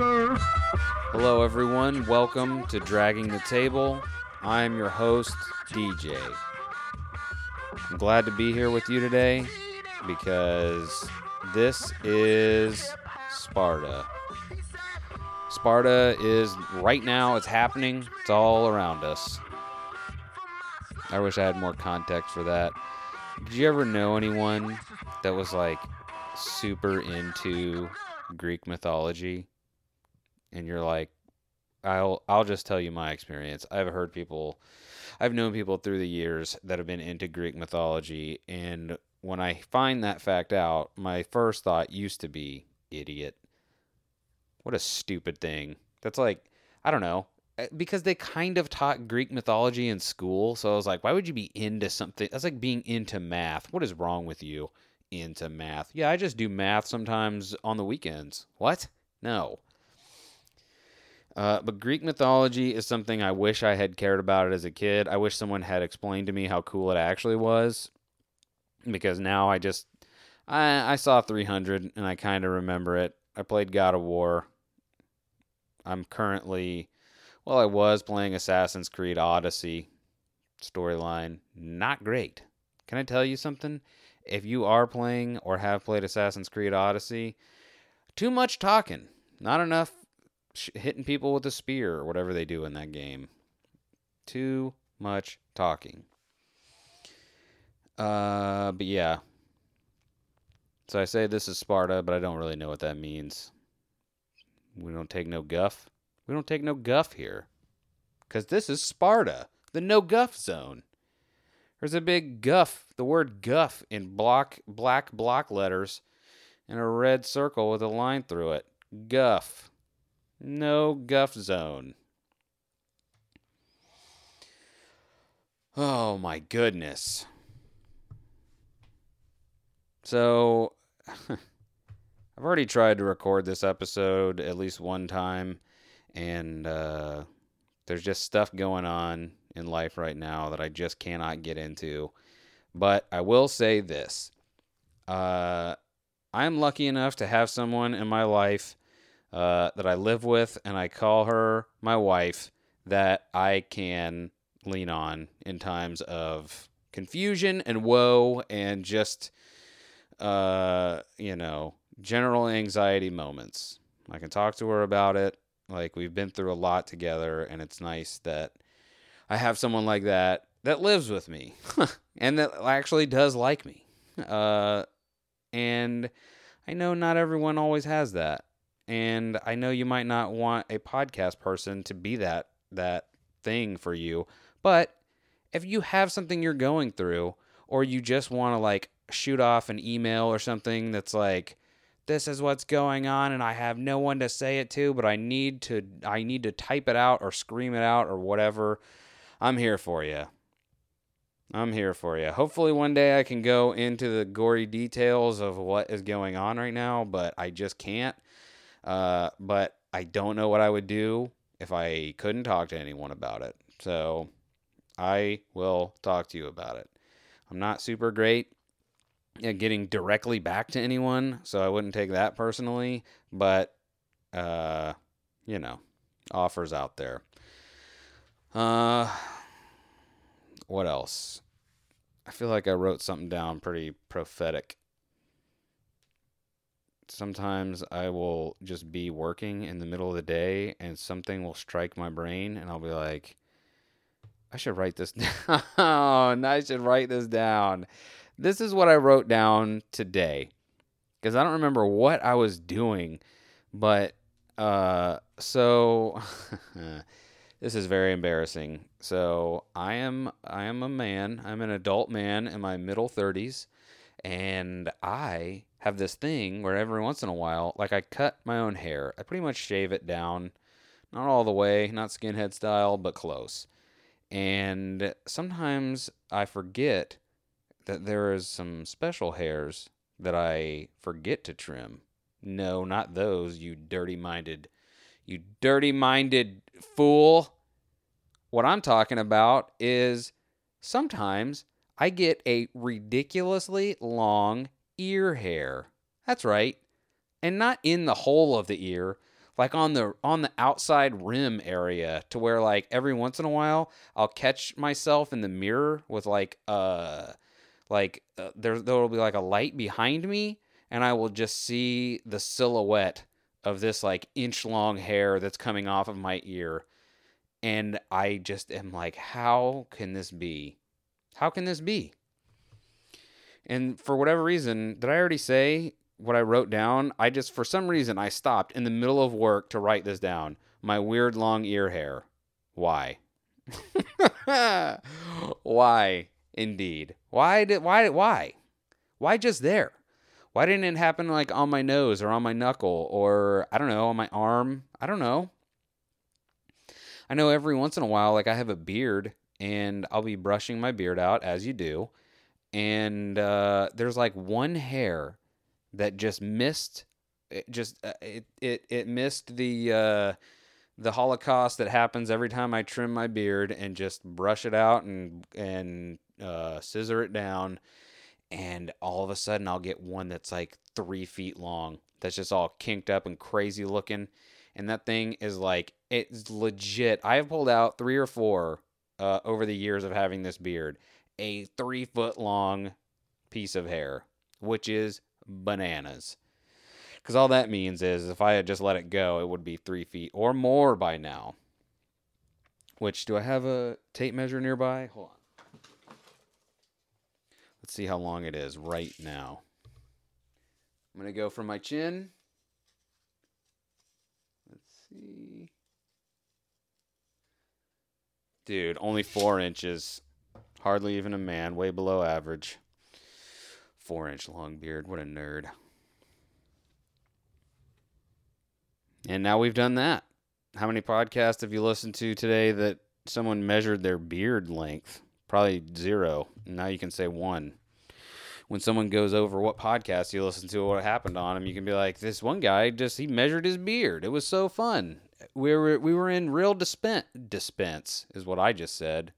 Hello, everyone. Welcome to Dragging the Table. I'm your host, DJ. I'm glad to be here with you today because this is Sparta. Sparta is right now, it's happening, it's all around us. I wish I had more context for that. Did you ever know anyone that was like super into Greek mythology? And you're like, I'll I'll just tell you my experience. I've heard people I've known people through the years that have been into Greek mythology and when I find that fact out, my first thought used to be idiot. What a stupid thing. That's like I don't know, eh, because they kind of taught Greek mythology in school, so I was like, why would you be into something? That's like being into math. What is wrong with you into math? Yeah, I just do math sometimes on the weekends. What? No. Uh, but Greek mythology is something I wish I had cared about it as a kid. I wish someone had explained to me how cool it actually was, because now I just I I saw 300 and I kind of remember it. I played God of War. I'm currently, well, I was playing Assassin's Creed Odyssey storyline. Not great. Can I tell you something? If you are playing or have played Assassin's Creed Odyssey, too much talking, not enough hitting people with a spear or whatever they do in that game. Too much talking. Uh, but yeah. So I say this is Sparta, but I don't really know what that means. We don't take no guff. We don't take no guff here. Because this is Sparta, the no guff zone. There's a big guff, the word guff in block, black block letters and a red circle with a line through it. Guff. No guff zone. Oh my goodness. So, I've already tried to record this episode at least one time, and uh, there's just stuff going on in life right now that I just cannot get into. But I will say this uh, I'm lucky enough to have someone in my life uh, that I live with, and I call her my wife, that I can lean on in times of confusion and woe and just, uh, you know, general anxiety moments. I can talk to her about it. Like, we've been through a lot together, and it's nice that I have someone like that that lives with me and that actually does like me. Uh, and I know not everyone always has that. And I know you might not want a podcast person to be that that thing for you, but if you have something you're going through or you just want to like shoot off an email or something that's like this is what's going on and I have no one to say it to, but I need to I need to type it out or scream it out or whatever. I'm here for you. I'm here for you. Hopefully one day I can go into the gory details of what is going on right now, but I just can't. Uh, but I don't know what I would do if I couldn't talk to anyone about it. So I will talk to you about it. I'm not super great at getting directly back to anyone, so I wouldn't take that personally, but uh, you know, offers out there. Uh what else? I feel like I wrote something down pretty prophetic. Sometimes I will just be working in the middle of the day and something will strike my brain and I'll be like, I should write this down. I should write this down. This is what I wrote down today because I don't remember what I was doing, but uh, so this is very embarrassing. So I am I am a man. I'm an adult man in my middle 30s and I have this thing where every once in a while like I cut my own hair. I pretty much shave it down. Not all the way, not skinhead style, but close. And sometimes I forget that there is some special hairs that I forget to trim. No, not those, you dirty minded you dirty minded fool. What I'm talking about is sometimes I get a ridiculously long ear hair. That's right. And not in the hole of the ear, like on the on the outside rim area to where like every once in a while I'll catch myself in the mirror with like uh like uh, there there'll be like a light behind me and I will just see the silhouette of this like inch long hair that's coming off of my ear and I just am like how can this be? How can this be? And for whatever reason, did I already say what I wrote down? I just, for some reason, I stopped in the middle of work to write this down. My weird long ear hair. Why? why, indeed? Why did, why, why? Why just there? Why didn't it happen like on my nose or on my knuckle or, I don't know, on my arm? I don't know. I know every once in a while, like I have a beard and I'll be brushing my beard out as you do and uh, there's like one hair that just missed it just uh, it, it it missed the uh, the holocaust that happens every time I trim my beard and just brush it out and and uh, scissor it down. And all of a sudden I'll get one that's like three feet long that's just all kinked up and crazy looking. And that thing is like it's legit. I have pulled out three or four uh, over the years of having this beard a three foot long piece of hair, which is bananas. Because all that means is if I had just let it go, it would be three feet or more by now. Which, do I have a tape measure nearby? Hold on. Let's see how long it is right now. I'm going to go from my chin. Let's see. Dude, only four inches. Hardly even a man, way below average. Four inch long beard. What a nerd. And now we've done that. How many podcasts have you listened to today that someone measured their beard length? Probably zero. Now you can say one. When someone goes over what podcast you listen to, what happened on him, you can be like, "This one guy just he measured his beard. It was so fun. We were we were in real dispense dispense is what I just said.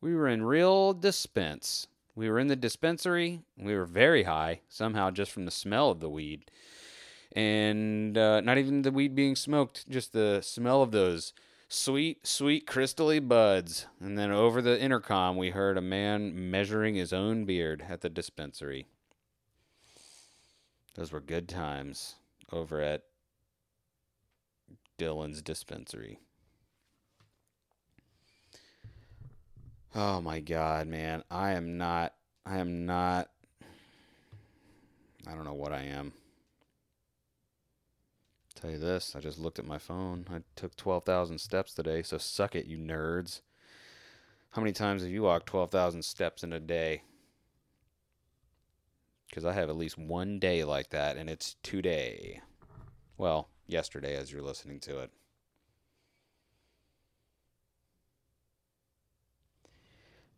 We were in real dispense. We were in the dispensary. We were very high, somehow, just from the smell of the weed. And uh, not even the weed being smoked, just the smell of those sweet, sweet crystally buds. And then over the intercom, we heard a man measuring his own beard at the dispensary. Those were good times over at Dylan's dispensary. Oh my god, man. I am not I am not I don't know what I am. Tell you this, I just looked at my phone. I took 12,000 steps today, so suck it, you nerds. How many times have you walked 12,000 steps in a day? Because I have at least one day like that, and it's today. Well, yesterday as you're listening to it.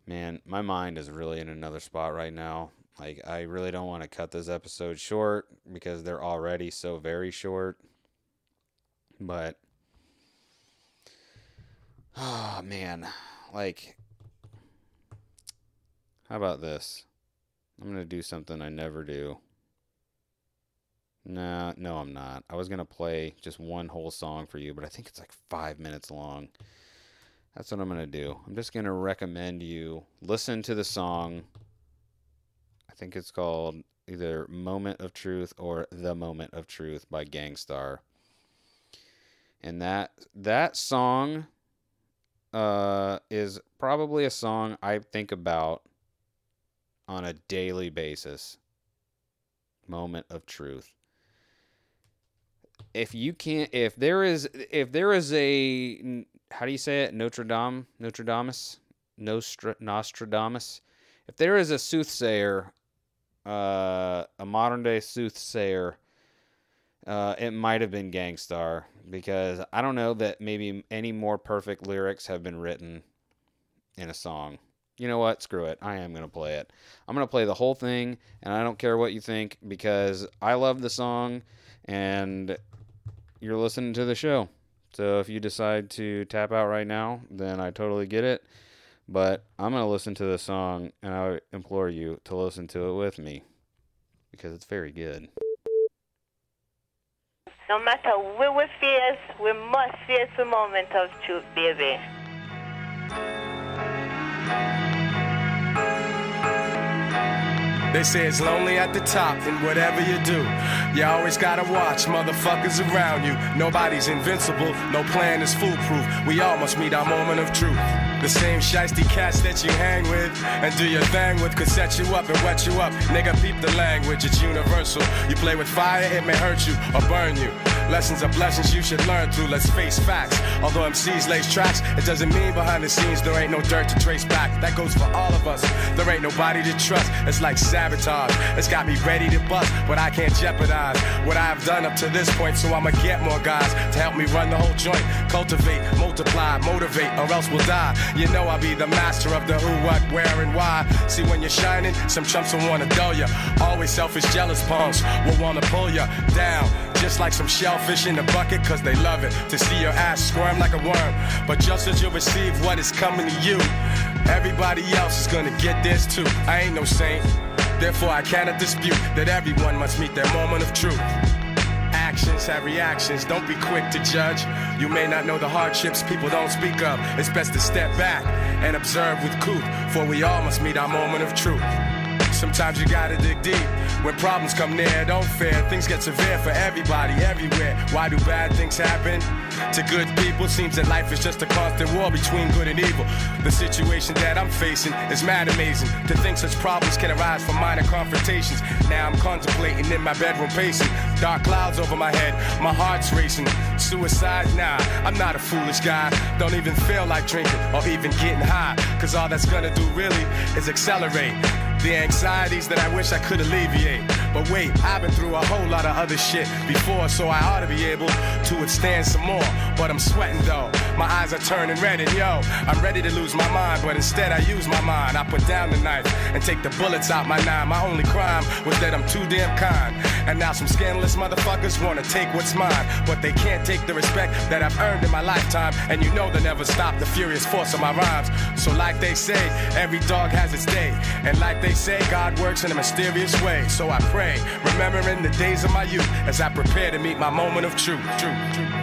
Man, my mind is really in another spot right now. Like, I really don't want to cut this episode short because they're already so very short. But, oh man, like, how about this? I'm going to do something I never do. Nah, no, I'm not. I was to play just one whole song for you, but I think it's like five minutes long. That's what I'm to do. I'm just to recommend you listen to the song. I think it's called either Moment of Truth or The Moment of Truth by Gang Starr. And that that song uh, is probably a song I think about on a daily basis. Moment of Truth if you can't if there is if there is a how do you say it? Notre Dame, Notre Damus, Nostra, Nostradamus. If there is a soothsayer, uh, a modern day soothsayer, uh, it might have been Gang Starr because I don't know that maybe any more perfect lyrics have been written in a song. You know what? Screw it. I am going to play it. I'm going to play the whole thing, and I don't care what you think because I love the song and you're listening to the show. So if you decide to tap out right now, then I totally get it. But I'm going to listen to the song and I implore you to listen to it with me because it's very good. No matter where we face, we must face the moment of truth, baby. They say it's lonely at the top, and whatever you do, you always gotta watch motherfuckers around you. Nobody's invincible, no plan is foolproof. We all must meet our moment of truth. The same shiesty cats that you hang with and do your thing with could set you up and wet you up. Nigga, peep the language, it's universal. You play with fire, it may hurt you or burn you. Lessons are blessings you should learn through. Let's face facts. Although MCs lace tracks, it doesn't mean behind the scenes there ain't no dirt to trace back. That goes for all of us. There ain't nobody to trust. It's like sabotage. It's got me ready to bust, but I can't jeopardize what I've done up to this point. So I'ma get more guys to help me run the whole joint. Cultivate, multiply, motivate, or else we'll die. You know I'll be the master of the who, what, where, and why. See when you're shining, some chumps will wanna dull ya. Always selfish, jealous punks will wanna pull ya down. Just like some shellfish in the bucket, cause they love it. To see your ass squirm like a worm. But just as you receive what is coming to you, everybody else is gonna get this too. I ain't no saint. Therefore, I cannot dispute that everyone must meet their moment of truth. Actions have reactions, don't be quick to judge. You may not know the hardships people don't speak of. It's best to step back and observe with cool, for we all must meet our moment of truth. Sometimes you gotta dig deep. When problems come near, don't fear. Things get severe for everybody, everywhere. Why do bad things happen to good people? Seems that life is just a constant war between good and evil. The situation that I'm facing is mad amazing. To think such problems can arise from minor confrontations. Now I'm contemplating in my bedroom pacing. Dark clouds over my head, my heart's racing. Suicide? Nah, I'm not a foolish guy. Don't even feel like drinking or even getting high. Cause all that's gonna do really is accelerate the anxieties that I wish I could alleviate. But wait, I've been through a whole lot of other shit before, so I ought to be able to withstand some more. But I'm sweating though, my eyes are turning red, and yo, I'm ready to lose my mind, but instead I use my mind. I put down the knife and take the bullets out my nine. My only crime was that I'm too damn kind. And now some scandalous motherfuckers wanna take what's mine, but they can't take the respect that I've earned in my lifetime. And you know they'll never stop the furious force of my rhymes. So, like they say, every dog has its day, and like they say, God works in a mysterious way. So I pray, remembering the days of my youth as I prepare to meet my moment of truth. truth, truth.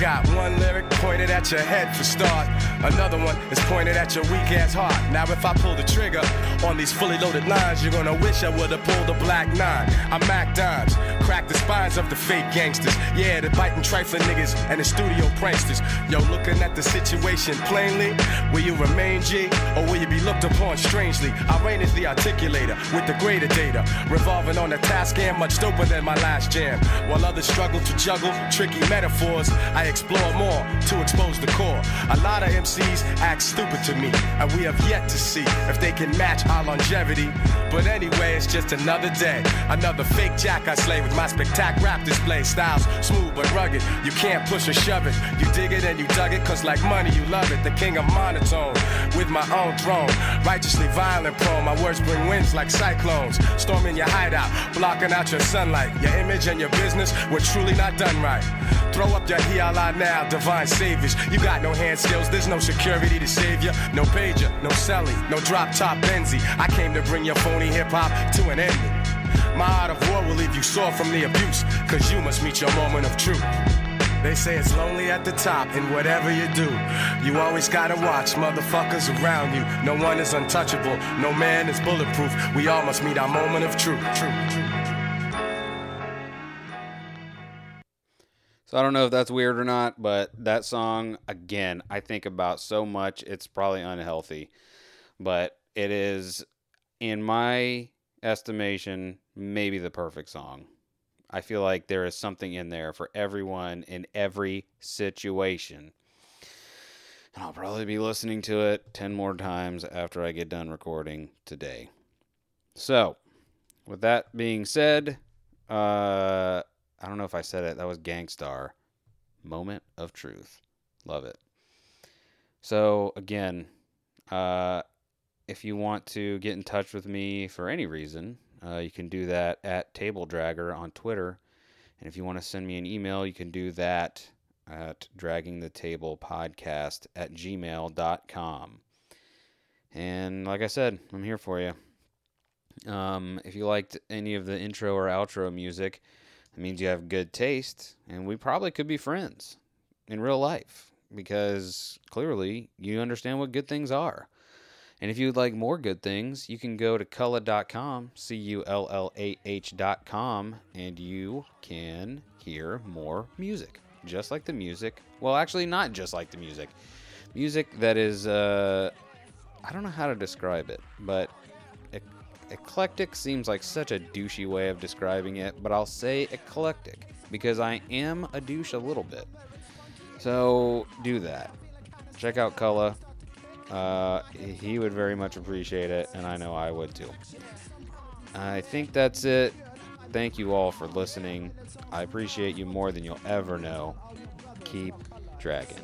Got one lyric pointed at your head for start. Another one is pointed at your weak ass heart. Now, if I pull the trigger on these fully loaded lines, you're gonna wish I would've pulled a black nine. I'm Mac Dimes, crack the spines of the fake gangsters. Yeah, the biting trifling niggas and the studio pranksters. Yo, looking at the situation plainly, will you remain G or will you be looked upon strangely? I reign as the articulator with the greater data, revolving on a task and much doper than my last jam. While others struggle to juggle tricky metaphors, I explore more to expose the core. A lot of MCs act stupid to me, and we have yet to see if they can match our longevity. But anyway, it's just another day, another fake jack I slay with my spectac rap display. Styles smooth but rugged, you can't push or shove it. You dig it and you dug it, cause like money, you love it. The king of monotone, with my own throne. Righteously violent prone, my words bring winds like cyclones. Storming your hideout, blocking out your sunlight. Your image and your business were truly not done right. Throw up your hiala now, divine saviors. You got no hand skills, there's no security to save you. No pager, no celly, no drop top Benzie. I came to bring your phony hip hop to an ending. My art of war will leave you sore from the abuse, cause you must meet your moment of truth. They say it's lonely at the top, and whatever you do, you always gotta watch motherfuckers around you. No one is untouchable, no man is bulletproof. We all must meet our moment of truth. So I don't know if that's weird or not, but that song again, I think about so much. It's probably unhealthy, but it is, in my estimation, maybe the perfect song. I feel like there is something in there for everyone in every situation. And I'll probably be listening to it 10 more times after I get done recording today. So, with that being said, uh, I don't know if I said it. That was Gang Starr. Moment of Truth. Love it. So, again, uh, if you want to get in touch with me for any reason, uh, you can do that at Table Dragger on Twitter. And if you want to send me an email, you can do that at dragging the table podcast at gmail.com. And like I said, I'm here for you. Um, if you liked any of the intro or outro music, it means you have good taste, and we probably could be friends in real life because clearly you understand what good things are. And if you'd like more good things, you can go to cullah.com, C U L L A H.com, and you can hear more music. Just like the music. Well, actually, not just like the music. Music that is, uh, I don't know how to describe it, but ec- eclectic seems like such a douchey way of describing it, but I'll say eclectic because I am a douche a little bit. So do that. Check out Cullah. Uh, he would very much appreciate it, and I know I would too. I think that's it. Thank you all for listening. I appreciate you more than you'll ever know. Keep dragging.